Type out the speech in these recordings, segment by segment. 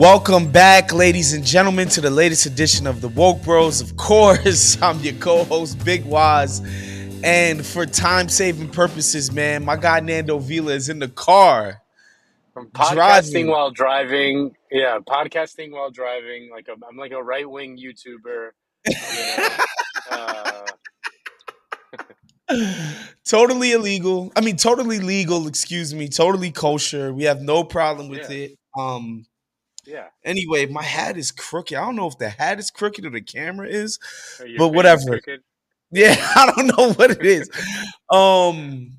Welcome back, ladies and gentlemen, to the latest edition of the Woke Bros. Of course, I'm your co-host, Big Wos. And for time-saving purposes, man, my guy Nando Vila is in the car. I'm podcasting Driving. while driving. Yeah, podcasting while driving. Like a, I'm like a right wing YouTuber. You know? uh, totally illegal. I mean, totally legal, excuse me. Totally kosher. We have no problem with Yeah. it. Um yeah. anyway, my hat is crooked. I don't know if the hat is crooked or the camera is. But whatever. Yeah, I don't know what it is. um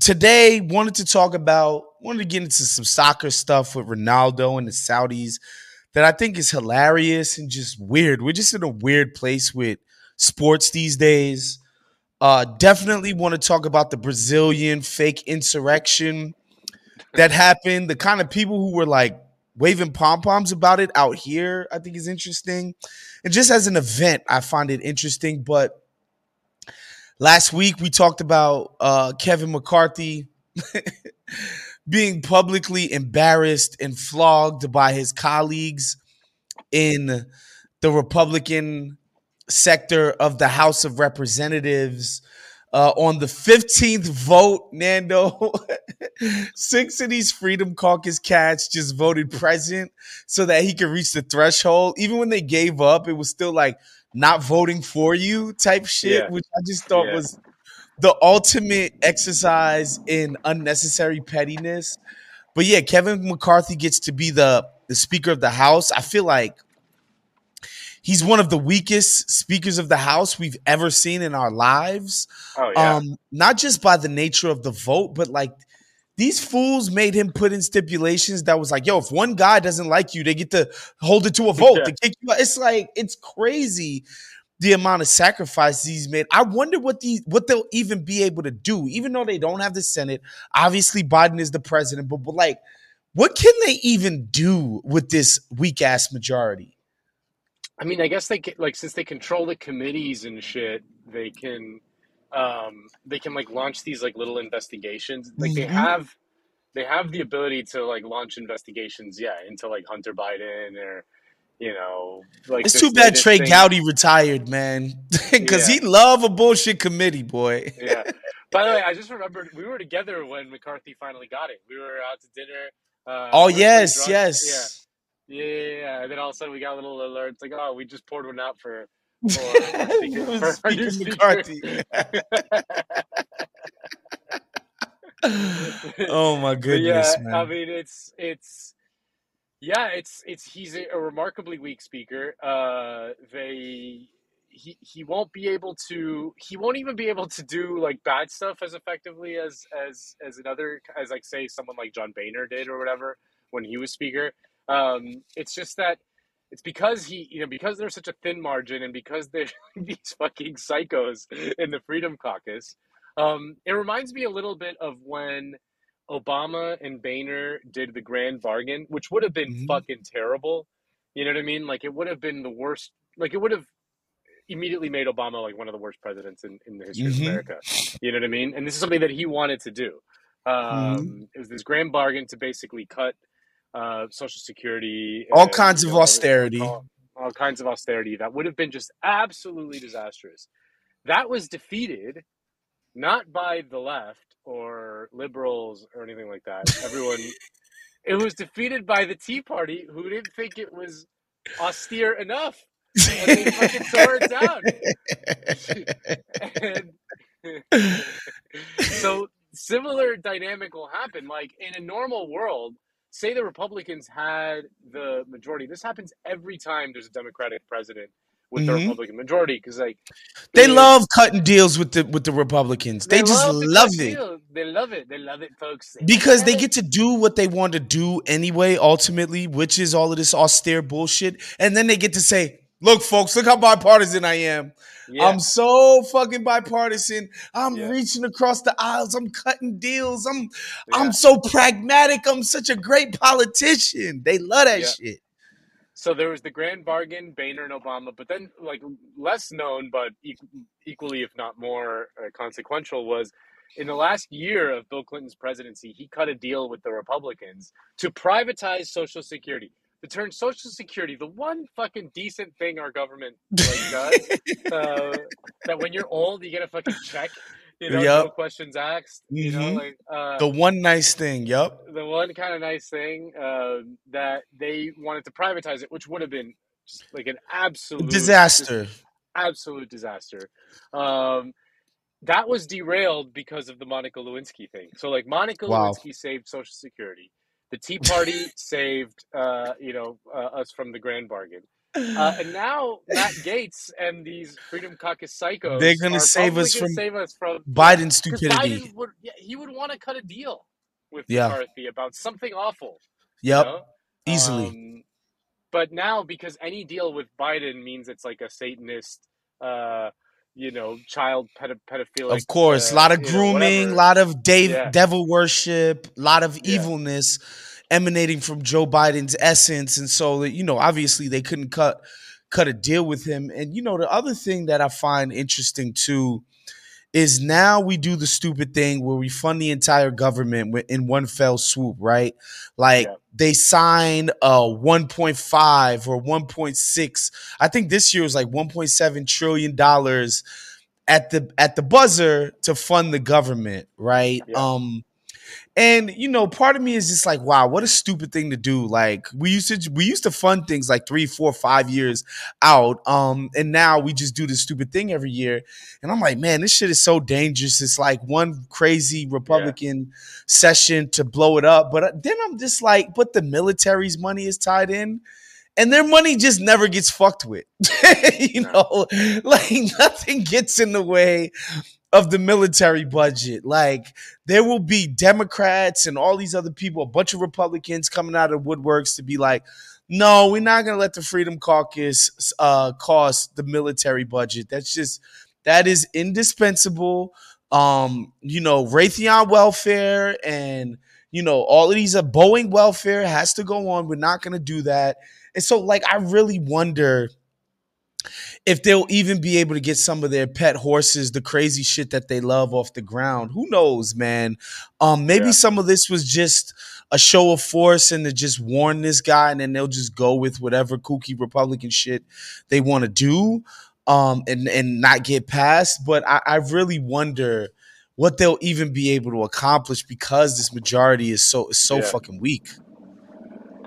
today wanted to talk about wanted to get into some soccer stuff with Ronaldo and the Saudis that I think is hilarious and just weird. We're just in a weird place with sports these days. Uh definitely want to talk about the Brazilian fake insurrection that happened. The kind of people who were like waving pom poms about it out here, I think is interesting. And just as an event, I find it interesting. But last week we talked about uh, Kevin McCarthy being publicly embarrassed and flogged by his colleagues in the Republican sector of the House of Representatives. Uh, on the 15th vote, Nando, six of these Freedom Caucus cats just voted present so that he could reach the threshold. Even when they gave up, it was still like not voting for you type shit, Yeah. which I just thought Yeah. was the ultimate exercise in unnecessary pettiness. But yeah, Kevin McCarthy gets to be the the Speaker of the House. I feel like he's one of the weakest speakers of the House we've ever seen in our lives. Oh yeah. Um, not just by the nature of the vote, but like these fools made him put in stipulations that was like, yo, if one guy doesn't like you, they get to hold it to a vote Yeah. to kick you out. It's like it's crazy the amount of sacrifices he's made. I wonder what the what they'll even be able to do, even though they don't have the Senate. Obviously, Biden is the president, but, but like, what can they even do with this weak ass majority? I mean, I guess they can, like since they control the committees and shit, they can um they can like launch these like little investigations. Like they have they have the ability to like launch investigations, yeah, into like Hunter Biden or you know, like It's this too bad Trey thing- Gowdy retired, man, because Yeah. he love a bullshit committee, boy. Yeah. By the way, I just remembered we were together when McCarthy finally got it. We were out to dinner. Uh, Oh yes, yes. Yeah. Yeah, yeah. And then all of a sudden we got a little alert. It's like, oh, we just poured one out for for, It for our Speaker new. McCarthy. oh my But goodness, yeah, man. I mean, it's it's yeah, it's it's he's a, a remarkably weak speaker. Uh, they he he won't be able to he won't even be able to do like bad stuff as effectively as as as another as like say someone like John Boehner did or whatever when he was speaker. Um, it's just that it's because he you know because there's such a thin margin and because there's these fucking psychos in the Freedom Caucus. Um, it reminds me a little bit of when Obama and Boehner did the grand bargain, which would have been Mhm. fucking terrible. You know what I mean? Like it would have been the worst. Like it would have immediately made Obama like one of the worst presidents in, in the history Mhm. of America. You know what I mean? And this is something that he wanted to do. Um, It was this grand bargain to basically cut uh, Social Security, All and, kinds of know, austerity. all, all kinds of austerity that would have been just absolutely disastrous. That was defeated not by the left or liberals or anything like that. Everyone, it was defeated by the Tea Party, who didn't think it was austere enough. And they fucking tore it down. And so similar dynamic will happen. Like in a normal world, say the Republicans had the majority. This happens every time there's a Democratic president with the Mhm. Republican majority because like They the- love cutting deals with the with the Republicans. They, just the love it. They love it. They love it, folks. They because they it. get to do what they want to do anyway ultimately which is all of this austere bullshit and then they get to say look folks look how bipartisan i am Yeah. i'm so fucking bipartisan i'm Yeah. reaching across the aisles i'm cutting deals i'm Yeah. i'm so pragmatic i'm such a great politician they love that shit So there was the grand bargain, Boehner and Obama, but then like less known, but equ- equally, if not more uh, consequential, was in the last year of Bill Clinton's presidency, he cut a deal with the Republicans to privatize Social Security. To turn Social Security, the one fucking decent thing our government like, does, uh, that when you're old, you get a fucking check, you know, no questions asked, you know, Mhm. like uh, the one nice thing Yep. the one kind of nice thing uh, that they wanted to privatize it, which would have been just like an absolute disaster just absolute disaster. Um, that was derailed because of the Monica Lewinsky thing. So, like, Monica Wow. Lewinsky saved Social Security. The Tea Party saved, uh, you know, uh, us from the grand bargain. Uh, and now Matt Gaetz and these Freedom Caucus psychos They're gonna are save us from save us from biden's stupidity Biden would he would want to cut a deal with Yeah. McCarthy about something awful. you yep know? easily Um, but now because any deal with Biden means it's like a Satanist, uh, you know, child pedo- pedophilic. Of course, a uh, lot of grooming, a lot of Dave, Yeah. devil worship, a lot of Yeah. evilness emanating from Joe Biden's essence, and so you know, obviously they couldn't cut cut a deal with him. And you know, the other thing that I find interesting too is now we do the stupid thing where we fund the entire government in one fell swoop, right? Like Yeah. they sign a 1.5 or 1.6. I think this year was like 1.7 trillion dollars at the at the buzzer to fund the government, right? Yeah. Um and you know, part of me is just like, wow, what a stupid thing to do. Like we used to we used to fund things like three, four, five years out. Um, and now we just do this stupid thing every year. And I'm like, man, this shit is so dangerous. It's like one crazy Republican session to blow it up. But uh, then I'm just like, but the military's money is tied in. And their money just never gets fucked with. you know, like nothing gets in the way of the military budget. Like there will be Democrats and all these other people, a bunch of Republicans coming out of woodworks to be like, no, we're not going to let the Freedom Caucus uh, cost the military budget. That's just that is indispensable. Um, you know, Raytheon welfare and you know all of these uh, Boeing welfare has to go on. We're not going to do that. And so, like, I really wonder if they'll even be able to get some of their pet horses, the crazy shit that they love off the ground. Who knows, man? Um, maybe Yeah. some of this was just a show of force and to just warn this guy, and then they'll just go with whatever kooky Republican shit they want to do, um, and and not get past. But I, I really wonder what they'll even be able to accomplish because this majority is so is so Yeah. fucking weak.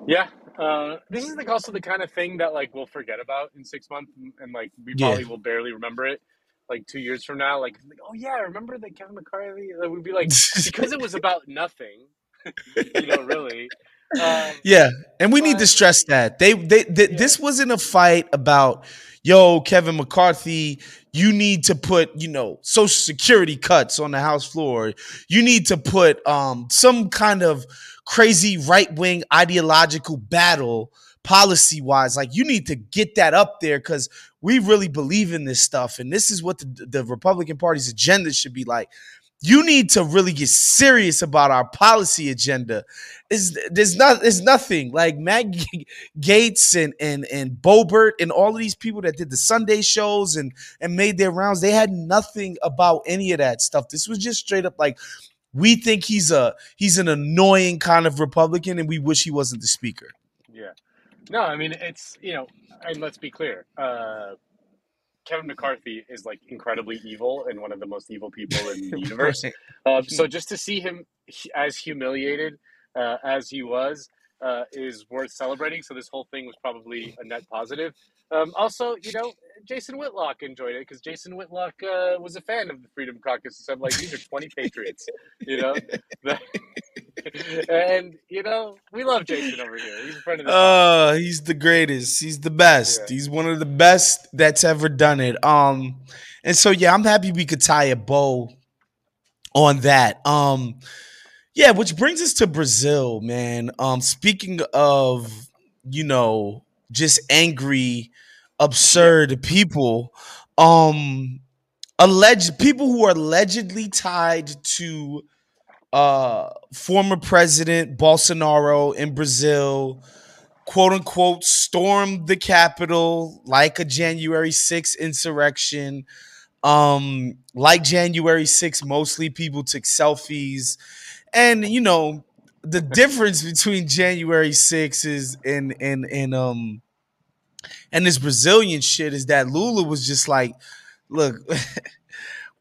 Yeah. Uh, this is like also the kind of thing that like we'll forget about in six months, and, and, like we Yeah. probably will barely remember it. Like two years from now, like, like oh yeah, remember that Kevin McCarthy? Like, we'd be like because it was about nothing, you know, really. Um, Yeah, and we need to stress that they they, they Yeah. this wasn't a fight about yo Kevin McCarthy. You need to put you know Social Security cuts on the House floor. You need to put um some kind of crazy right wing ideological battle policy wise. Like you need to get that up there because we really believe in this stuff, and this is what the, the Republican Party's agenda should be like. You need to really get serious about our policy agenda. Is there's not there's nothing like Matt Gaetz and and and Boebert and all of these people that did the Sunday shows and and made their rounds. They had nothing about any of that stuff. This was just straight up like we think he's a he's an annoying kind of Republican, and we wish he wasn't the speaker. Yeah. No, I mean it's you know, and let's be clear. Uh, Kevin McCarthy is like incredibly evil and one of the most evil people in the universe. um, so just to see him as humiliated uh, as he was uh, is worth celebrating. So this whole thing was probably a net positive. Um, also, you know, Jason Whitlock enjoyed it because Jason Whitlock uh, was a fan of the Freedom Caucus. So I'm like, these are 20 patriots, you know? and, you know, we love Jason over here. He's a friend of the uh, He's the greatest. He's the best. Yeah. He's one of the best that's ever done it. Um, And so, yeah, I'm happy we could tie a bow on that. Um, Yeah, which brings us to Brazil, man. Um, Speaking of, you know, just angry absurd people um alleged people who are allegedly tied to uh former president Bolsonaro in Brazil quote unquote stormed the Capitol like a January 6th insurrection. Um like January 6th mostly people took selfies. And you know the difference between January 6th is in in in um and this Brazilian shit is that Lula was just like, look,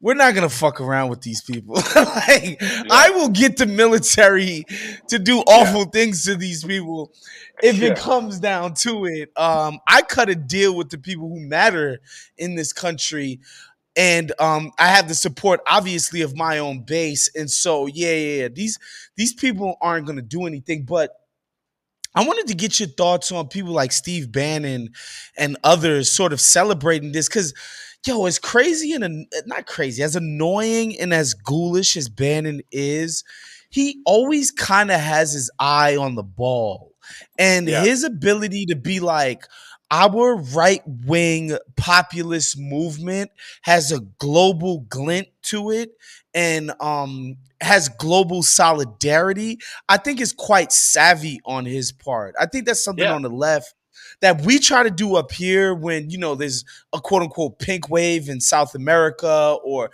we're not gonna fuck around with these people. like, yeah. I will get the military to do awful yeah. things to these people if yeah. it comes down to it. Um, I cut a deal with the people who matter in this country. And um, I have the support, obviously, of my own base, and so yeah, yeah, yeah. These these people aren't gonna do anything. But I wanted to get your thoughts on people like Steve Bannon and others sort of celebrating this because, yo, as crazy and not crazy, as annoying and as ghoulish as Bannon is, he always kind of has his eye on the ball. And yeah. his ability to be like, our right wing populist movement has a global glint to it and um has global solidarity, I think is quite savvy on his part. I think that's something yeah. on the left that we try to do up here when you know there's a quote unquote pink wave in South America or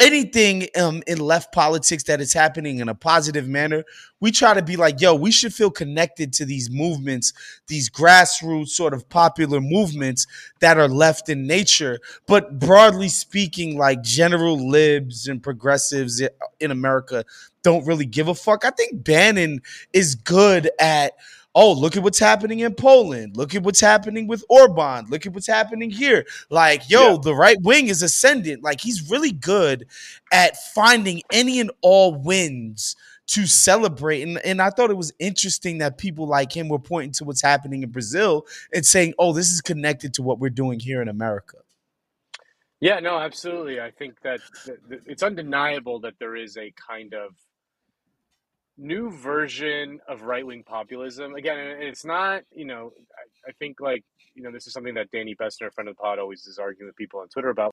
anything um, in left politics that is happening in a positive manner, we try to be like, yo, we should feel connected to these movements, these grassroots sort of popular movements that are left in nature. But broadly speaking, like general libs and progressives in America don't really give a fuck. I think Bannon is good at oh, look at what's happening in Poland. Look at what's happening with Orban. Look at what's happening here. Like, yo, yeah. the right wing is ascendant. Like, he's really good at finding any and all wins to celebrate. And, and I thought it was interesting that people like him were pointing to what's happening in Brazil and saying, oh, this is connected to what we're doing here in America. Yeah, no, absolutely. I think that it's undeniable that there is a kind of new version of right wing populism. Again, it's not, you know, I, I, think like, you know, this is something that Danny Bessner, friend of the pod, always is arguing with people on Twitter about.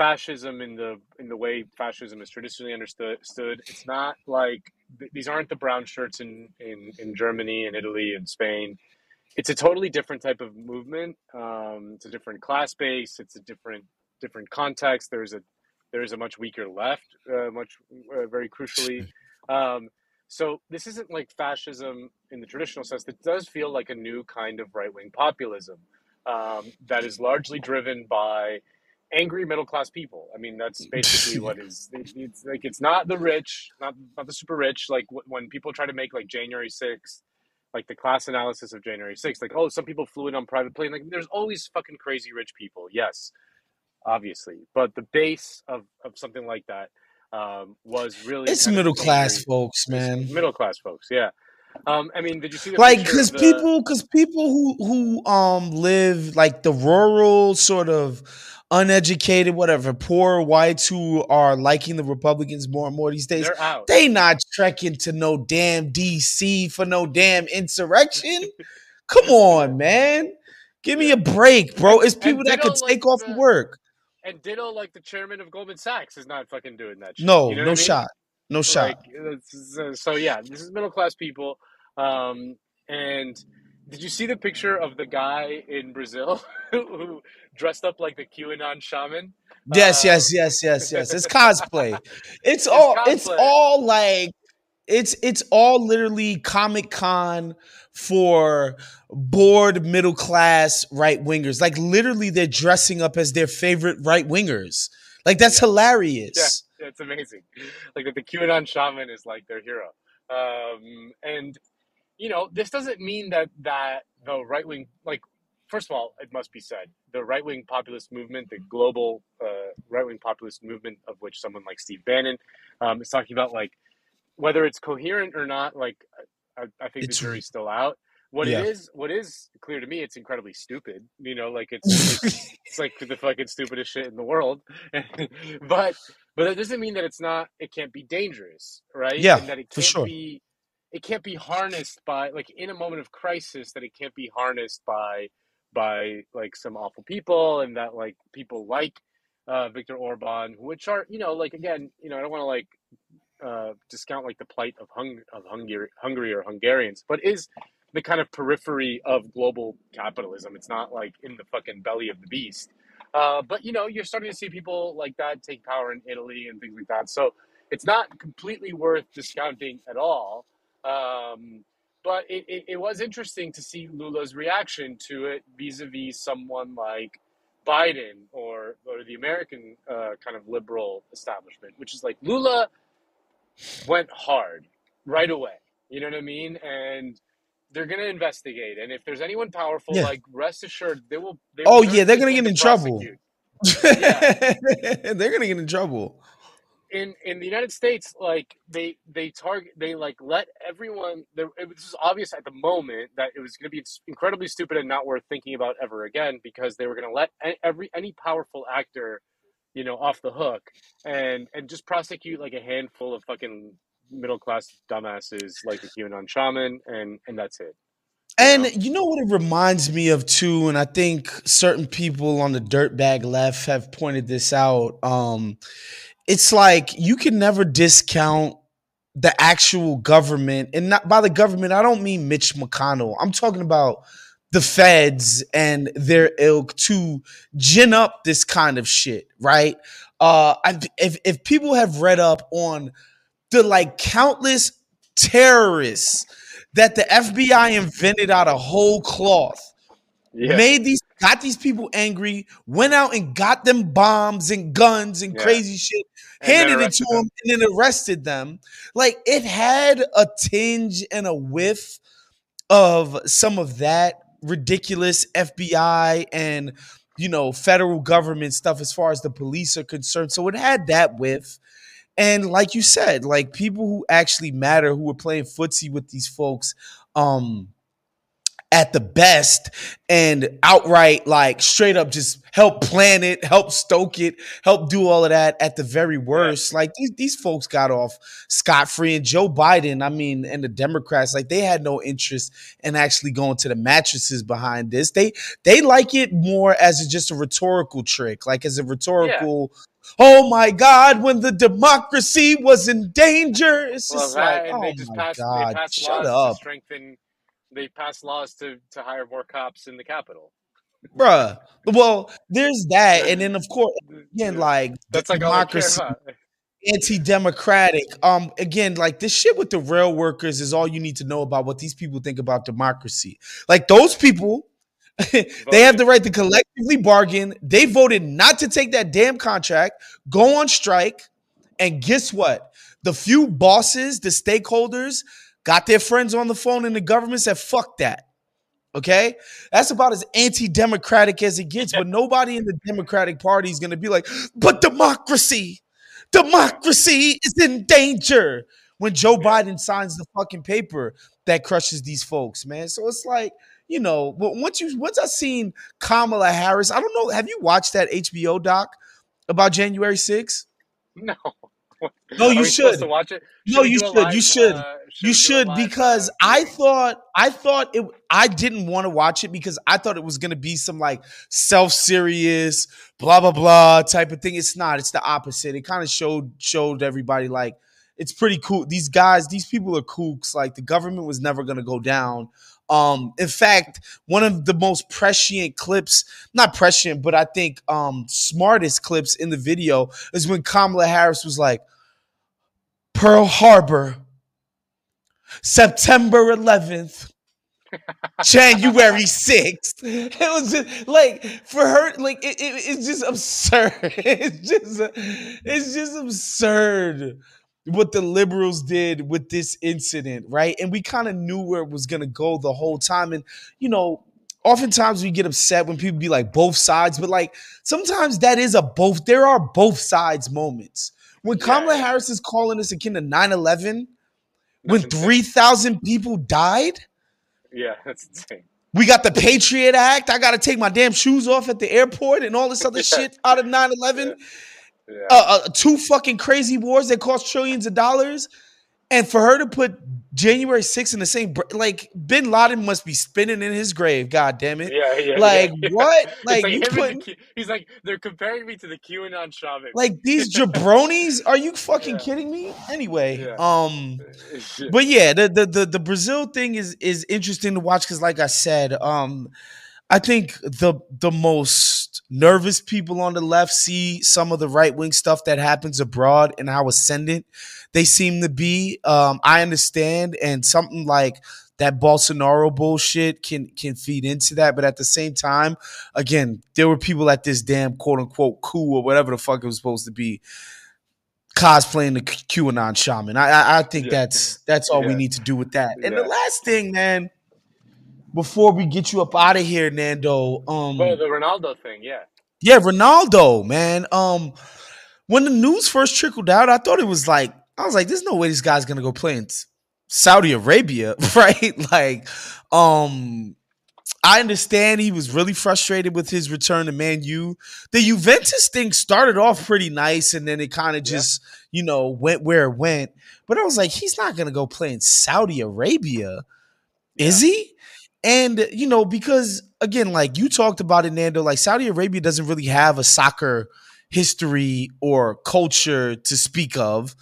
fascism in the in the way fascism is traditionally understood. It's not like these aren't the brown shirts in in in Germany and Italy and Spain. It's a totally different type of movement. Um, it's a different class base. It's a different different context. There's a there's a much weaker left, uh, much uh, very crucially. Um, so this isn't like fascism in the traditional sense. It does feel like a new kind of right wing populism um, that is largely driven by angry middle class people. I mean, that's basically what is. It's like it's not the rich, not not the super rich. Like when people try to make like January 6th, like the class analysis of January 6th, like oh, some people flew in on private plane. Like there's always fucking crazy rich people. Yes, obviously, but the base of of something like that um, was really It's middle class angry- folks, man. middle class folks. Yeah. Um, I mean, did you see like because the- people because people who who um live like the rural sort of uneducated whatever poor whites who are liking the republicans more and more these days they not trekking to no damn dc for no damn insurrection come on man give me a break bro it's people that could take like, off the- work and ditto, like the chairman of Goldman Sachs is not fucking doing that. Shit. no You know no I mean? shot no shot Like, uh, so yeah, this is middle class people. Um, and did you see the picture of the guy in Brazil who dressed up like the QAnon shaman? Yes, Uh, yes, yes, yes, yes. It's cosplay. It's all it's all like it's it's all literally Comic Con for bored middle class right wingers. Like literally they're dressing up as their favorite right wingers. Like that's hilarious. Yeah, it's amazing. Like that the QAnon shaman is like their hero. Um, and you know, this doesn't mean that that the right wing, like, first of all, it must be said, the right wing populist movement, the global uh, right wing populist movement, of which someone like Steve Bannon um, is talking about, like, whether it's coherent or not, like, I, I think It's- the jury's still out. What Yeah. it is, what is clear to me, it's incredibly stupid. You know, like it's it's, it's like the fucking stupidest shit in the world. but but that doesn't mean that it's not. It can't be dangerous, right? Yeah, and that it for can't sure. be. It can't be harnessed by like in a moment of crisis. That it can't be harnessed by by like some awful people, and that like people like uh, Viktor Orban, which are you know like again you know I don't want to like uh, discount like the plight of hung of Hungary, Hungary or Hungarians, but is the kind of periphery of global capitalism. It's not like in the fucking belly of the beast. Uh, but you know, you're starting to see people like that take power in Italy and things like that. So it's not completely worth discounting at all. Um, but it, it, it was interesting to see Lula's reaction to it vis-a-vis someone like Biden or or the American uh, kind of liberal establishment, which is like Lula went hard right away. You know what I mean? And they're gonna investigate, and if there's anyone powerful, Yeah. like rest assured, they will. They Oh, yeah, they're gonna get in trouble. prosecute. they're gonna get in trouble. In in the United States, like they they target they like let everyone. There, it was obvious at the moment that it was going to be incredibly stupid and not worth thinking about ever again because they were going to let every any powerful actor, you know, off the hook and and just prosecute like a handful of fucking middle class dumbasses like the QAnon shaman and and that's it. And know? you know what it reminds me of too, and I think certain people on the dirtbag left have pointed this out. Um, it's like you can never discount the actual government, and not by the government, I don't mean Mitch McConnell. I'm talking about the feds and their ilk to gin up this kind of shit, right? Uh, I, if if people have read up on the like countless terrorists that the FBI invented out of whole cloth, Yeah. made these, got these people angry, went out and got them bombs and guns and Yeah. crazy shit, handed it to them, them. and then arrested them. Like it had a tinge and a whiff of some of that ridiculous FBI and you know federal government stuff as far as the police are concerned. So it had that whiff. And like you said, like people who actually matter, who were playing footsie with these folks, um, at the best and outright like straight up just help plan it, help stoke it, help do all of that at the very worst. Like these, these folks got off scot free. And Joe Biden, I mean, and the Democrats, like they had no interest in actually going to the mattresses behind this. They they like it more as a, just a rhetorical trick, like as a rhetorical. Oh my God! When the democracy was in danger, it's Well, just that, like, and oh they just my passed God! Shut up. to strengthen. They passed laws to to hire more cops in the capital. Bruh. Well, there's that. And then of course, again, like That's like democracy, anti-democratic. Um, again, like this shit with the rail workers is all you need to know about what these people think about democracy. Like those people, they have the right to collectively bargain. They voted not to take that damn contract, go on strike, and guess what? The few bosses, the stakeholders, got their friends on the phone and the government said, fuck that. Okay, that's about as anti-democratic as it gets. But nobody in the Democratic Party is going to be like, "But democracy, democracy is in danger." When Joe Biden signs the fucking paper that crushes these folks, man. So it's like, you know, once you once I seen Kamala Harris, I don't know. Have you watched that HBO doc about January 6th? No. No, you should. to watch it. No, you should. You should. uh, you do a should live, because uh, I thought I thought it I didn't want to watch it because I thought it was gonna be some like self-serious, blah blah blah type of thing. It's not, it's the opposite. It kind of showed showed everybody like it's pretty cool. These guys, these people are kooks. Like the government was never gonna go down. Um, in fact, one of the most prescient clips, not prescient, but I think um smartest clips in the video is when Kamala Harris was like, Pearl Harbor, September 11th, January 6th. It was just like for her, like it, it- it's just absurd. It's just it's just absurd what the liberals did with this incident, right? And we kind of knew where it was gonna go the whole time. And you know, oftentimes we get upset when people be like both sides, but like sometimes that is a both, there are both sides moments. When Yeah, Kamala. Harris is calling us akin to 9-11, when 3,000 people died, Yeah, that's insane. we got the Patriot Act. I got to take my damn shoes off at the airport and all this other Yeah. shit out of 9 11. Yeah. Uh, uh, two fucking crazy wars that cost trillions of dollars. And for her to put January 6th in the same, like, Bin Laden must be spinning in his grave. God damn it. yeah, yeah, Like, yeah, yeah. what? It's Like, you and the putting, Q- he's like they're comparing me to the QAnon shaman. like, these jabronis? Are you fucking Yeah. kidding me? Anyway, Yeah. um, but yeah, the, the the the Brazil thing is is interesting to watch because, like I said, um, I think the the most nervous people on the left see some of the right wing stuff that happens abroad and how ascendant they seem to be. Um, I understand, and something like that Bolsonaro bullshit can can feed into that, but at the same time, again, there were people at this damn quote unquote coup or whatever the fuck it was supposed to be cosplaying the QAnon shaman. I I, I think Yeah. that's that's all we need to do with that. And the last thing, man, before we get you up out of here, Nando, um, Well, the Ronaldo thing, yeah. yeah, Ronaldo, man. Um, when the news first trickled out, I thought it was like I was like, "There's no way this guy's gonna go play in Saudi Arabia, right?" Like, um, I understand he was really frustrated with his return to Man U. The Juventus thing started off pretty nice, and then it kind of Yeah. just, you know, went where it went. But I was like, he's not gonna go play in Saudi Arabia, is he? And you know, because again, like you talked about it, Nando, like Saudi Arabia doesn't really have a soccer history or culture to speak of.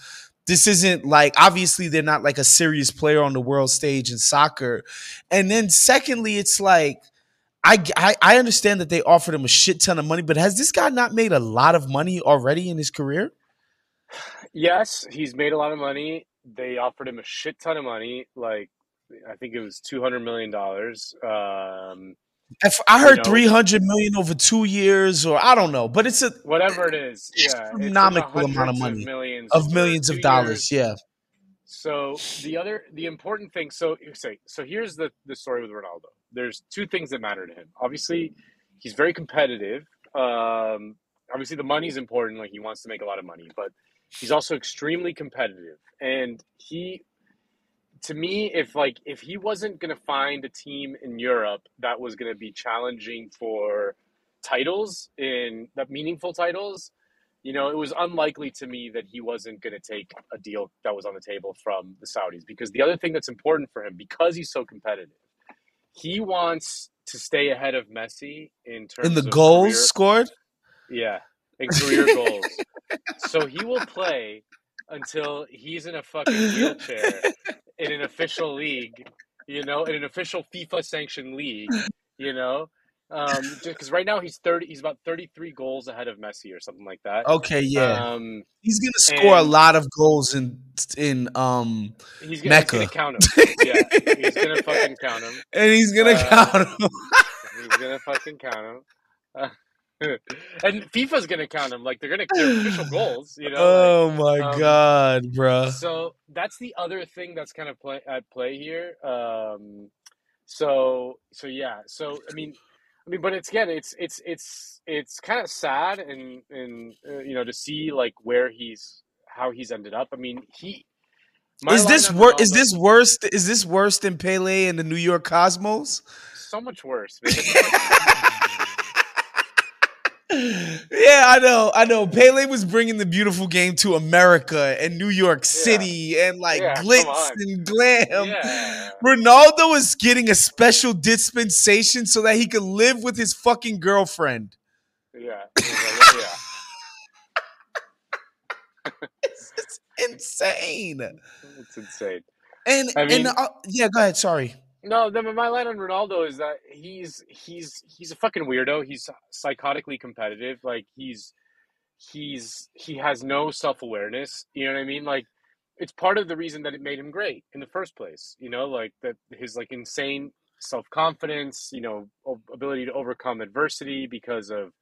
This isn't like obviously they're not like a serious player on the world stage in soccer. And then secondly, it's like I, I I understand that they offered him a shit ton of money, but has this guy not made a lot of money already in his career? Yes, he's made a lot of money. They offered him a shit ton of money, like I think it was two hundred million dollars. Um, I heard know- three hundred million over two years, or I don't know, but it's a whatever it is, yeah, astronomical amount of money. millions of millions of dollars. years. Yeah, So the other, the important thing. So say, so here's the the story with Ronaldo. There's two things that matter to him. Obviously, he's very competitive. Um, obviously, the money's important. Like he wants to make a lot of money, but he's also extremely competitive. And he, to me, if like if he wasn't gonna find a team in Europe that was gonna be challenging for titles in that meaningful titles, you know, it was unlikely to me that he wasn't going to take a deal that was on the table from the Saudis. Because the other thing that's important for him, because he's so competitive, he wants to stay ahead of Messi in terms in the of goals career- scored. yeah, in career goals. So he will play until he's in a fucking wheelchair in an official league, you know, in an official FIFA sanctioned league, you know. Um, because right now he's thirty, he's about thirty-three goals ahead of Messi or something like that. Okay, yeah, Um, he's gonna score a lot of goals in in um, he's gonna, he's gonna Mecca. count him. Yeah, he's gonna fucking count him. and he's gonna Uh, count him. He's gonna fucking count him. Uh, and FIFA's gonna count them. like they're gonna they're official goals, you know. oh my um, god, like- bruh. so that's the other thing that's kind of play, at play here. Um, So so yeah. So I mean, I mean, but it's again, it's it's it's it's kind of sad and and uh, you know to see like where he's how he's ended up. I mean, he. my Is this wor- Is this worse? Is this worse than Pele and the New York Cosmos? so much worse? yeah, I know, I know. Pele was bringing the beautiful game to America and New York City and like Yeah, glitz and glam. yeah. Ronaldo is getting a special dispensation so that he could live with his fucking girlfriend. Yeah. Yeah. It's, it's insane. It's insane. And I mean- and uh, yeah, go ahead. Sorry. No, the, my line on Ronaldo is that he's he's he's a fucking weirdo. He's psychotically competitive. Like he's he's he has no self awareness. You know what I mean? Like it's part of the reason that it made him great in the first place. You know, like that his like insane self confidence. You know, ability to overcome adversity because of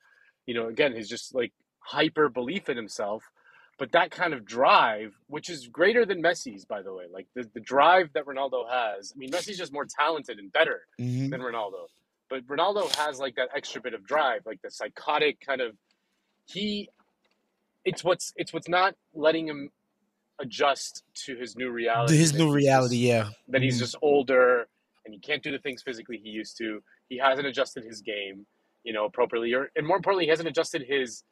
you know again his just like hyper belief in himself. But that kind of drive, which is greater than Messi's, by the way, like the, the drive that Ronaldo has. I mean, Messi's just more talented and better Mhm. than Ronaldo. But Ronaldo has like that extra bit of drive, like the psychotic kind of he it's what's it's what's not letting him adjust to his new reality. His new reality, yeah. that he's Mhm. just older and he can't do the things physically he used to. He hasn't adjusted his game, you know, appropriately or and more importantly, he hasn't adjusted his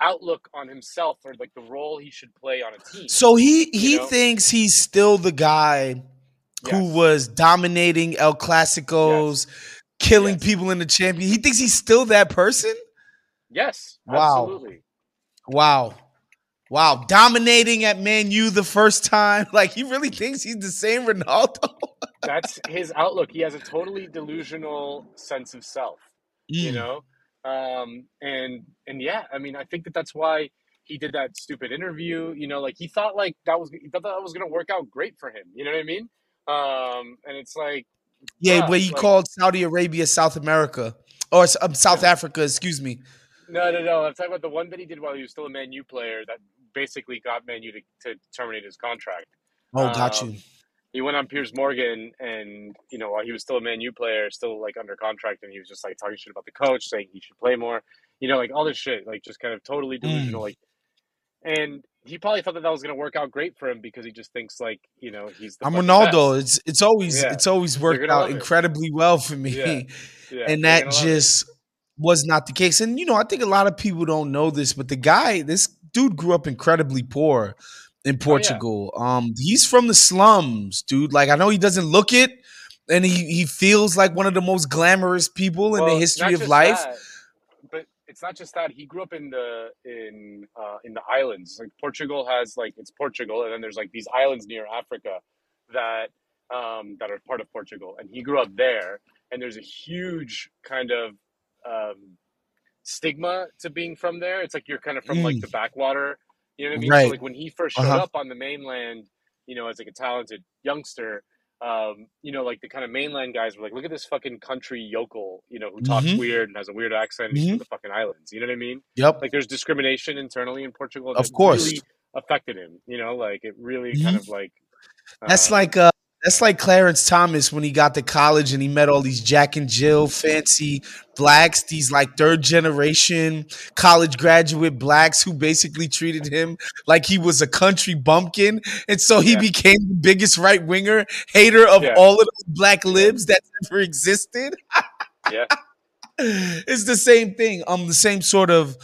outlook on himself or like the role he should play on a team. So he he You know? thinks he's still the guy who was dominating El Clasicos, killing Yes. people in the champion. He thinks he's still that person. yes, Wow. absolutely. Wow. Wow. Dominating at Man U the first time. Like he really thinks he's the same Ronaldo. That's his outlook. He has a totally delusional sense of self. You Mm. know um and and yeah i mean i think that that's why he did that stupid interview you know like he thought like that was he thought that was gonna work out great for him you know what i mean um and it's like Yeah, bruh, where he like- called Saudi Arabia South America. Or um, South Africa, excuse me. no no no i'm talking about the one that he did while he was still a man u player that basically got man u to, to terminate his contract Oh, got Um, you. He went on Piers Morgan and you know while he was still a Man U player, still like under contract, and he was just like talking shit about the coach, saying he should play more, you know, like all this shit, like just kind of totally Mm. delusional, like. And he probably thought that that was going to work out great for him because he just thinks like you know he's. The I'm Ronaldo. best. It's it's always Yeah. it's always worked out love it. incredibly well for me. Yeah. Yeah, and that just was not the case. And you know, I think a lot of people don't know this, but the guy, this dude grew up incredibly poor in Portugal. Um, he's from the slums, dude. Like I know he doesn't look it, and he he feels like one of the most glamorous people in the history of life. that, but it's not just that. He grew up in the in uh, in the islands. Like Portugal has like it's Portugal, and then there's like these islands near Africa that um, that are part of Portugal, and he grew up there. And there's a huge kind of um, stigma to being from there. It's like you're kind of from like Mm. the backwater. You know what I mean? Right. So like when he first showed Uh-huh. up on the mainland, you know, as like a talented youngster, um, you know, like the kind of mainland guys were like, look at this fucking country yokel, you know, who talks Mhm. weird and has a weird accent he's from the fucking islands. You know what I mean? Yep. Like there's discrimination internally in Portugal. Of course. Really affected him, you know, like it really kind Mhm. of like. That's uh, like uh that's like Clarence Thomas when he got to college and he met all these Jack and Jill fancy blacks, these like third generation college graduate blacks who basically treated him like he was a country bumpkin. And so he Yeah. became the biggest right winger hater of Yeah. all of the black libs that ever existed. Yeah. it's the same thing. Um, the same sort of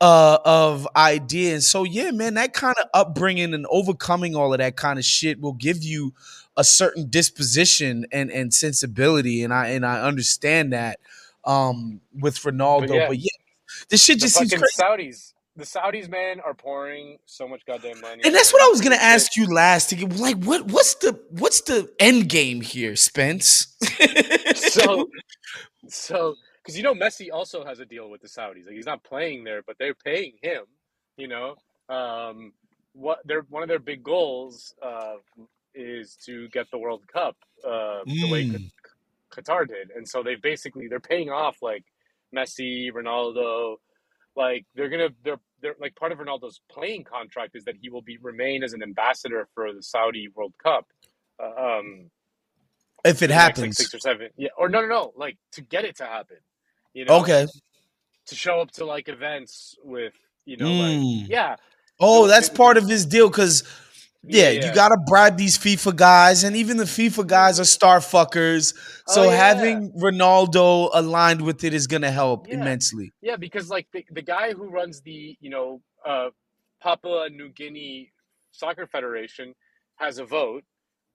uh of idea. And so yeah, man, that kind of upbringing and overcoming all of that kind of shit will give you a certain disposition and and sensibility. And I and I understand that um with Ronaldo. But yeah. yeah, this shit just seems crazy. Saudis. The Saudis, man, are pouring so much goddamn money. And that's what I was gonna ask you last. To get, like, what what's the what's the end game here, Spence? so so because you know Messi also has a deal with the Saudis. Like he's not playing there, but they're paying him. You know, um, what their one of their big goals uh, is to get the World Cup uh, the way Mm. Qatar did, and so they basically they're paying off like Messi, Ronaldo. Like they're gonna they're they're like part of Ronaldo's playing contract is that he will be remain as an ambassador for the Saudi World Cup. Uh, um, If it next, like, happens. six or seven. Yeah, or no, no, no. Like to get it to happen. You know, Okay. to show up to like events with you know, Mm. like yeah, Oh, that's it- part of his deal because yeah, Yeah, you gotta bribe these FIFA guys, and even the FIFA guys are star fuckers. So Oh, yeah. having Ronaldo aligned with it is gonna help Yeah. immensely. yeah, because like the the guy who runs the you know uh, Papua New Guinea Soccer Federation has a vote,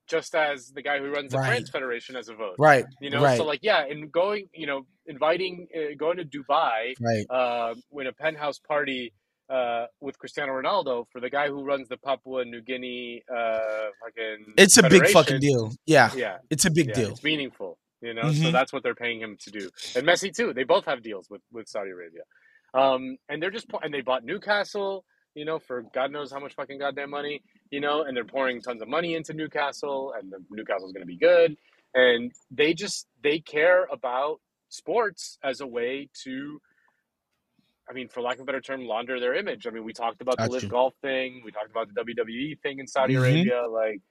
just as the guy who runs the Right. France Federation has a vote. Right. You know, right. so like yeah, and going you know inviting uh, going to Dubai right. uh, when a penthouse party uh, with Cristiano Ronaldo for the guy who runs the Papua New Guinea uh, fucking. It's a big fucking deal. Yeah. Yeah, It's a big yeah, deal. It's meaningful, you know. So Mhm. that's what they're paying him to do, and Messi too. They both have deals with with Saudi Arabia, um, and they're just and they bought Newcastle, you know, for God knows how much fucking goddamn money, you know, and they're pouring tons of money into Newcastle, and the Newcastle's going to be good, and they just they care about sports as a way to I mean, for lack of a better term, launder their image. I mean, we talked about the LIV golf thing. We talked about the WWE thing in Saudi Mhm. Arabia. Like,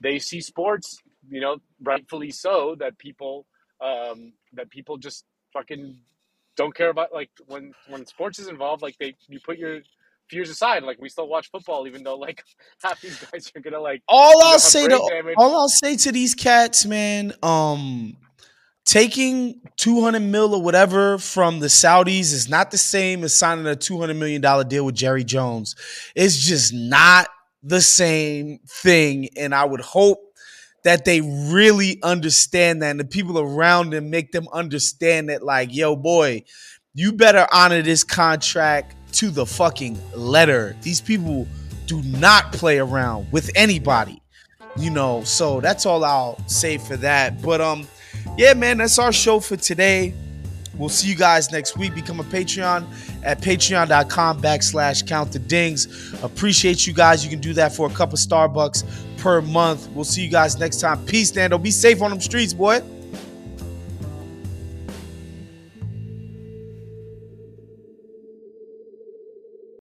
they see sports, you know, rightfully so, that people, um, that people just fucking don't care about. Like, when when sports is involved, like they, you put your fears aside. Like, we still watch football, even though like half these guys are gonna like. All I'll say to damage. all I'll say to these cats, man, um, taking 200 mil or whatever from the Saudis is not the same as signing a 200 million dollar deal with Jerry Jones. It's just not the same thing, and I would hope that they really understand that, and the people around them make them understand that, like, yo, boy, you better honor this contract to the fucking letter. These people do not play around with anybody you know so that's all i'll say for that but um yeah man that's our show for today. We'll see you guys next week. Become a patreon at patreon.com backslash count the dings. Appreciate you guys. You can do that for a cup of starbucks per month. We'll see you guys next time. Peace nando. Be safe on them streets boy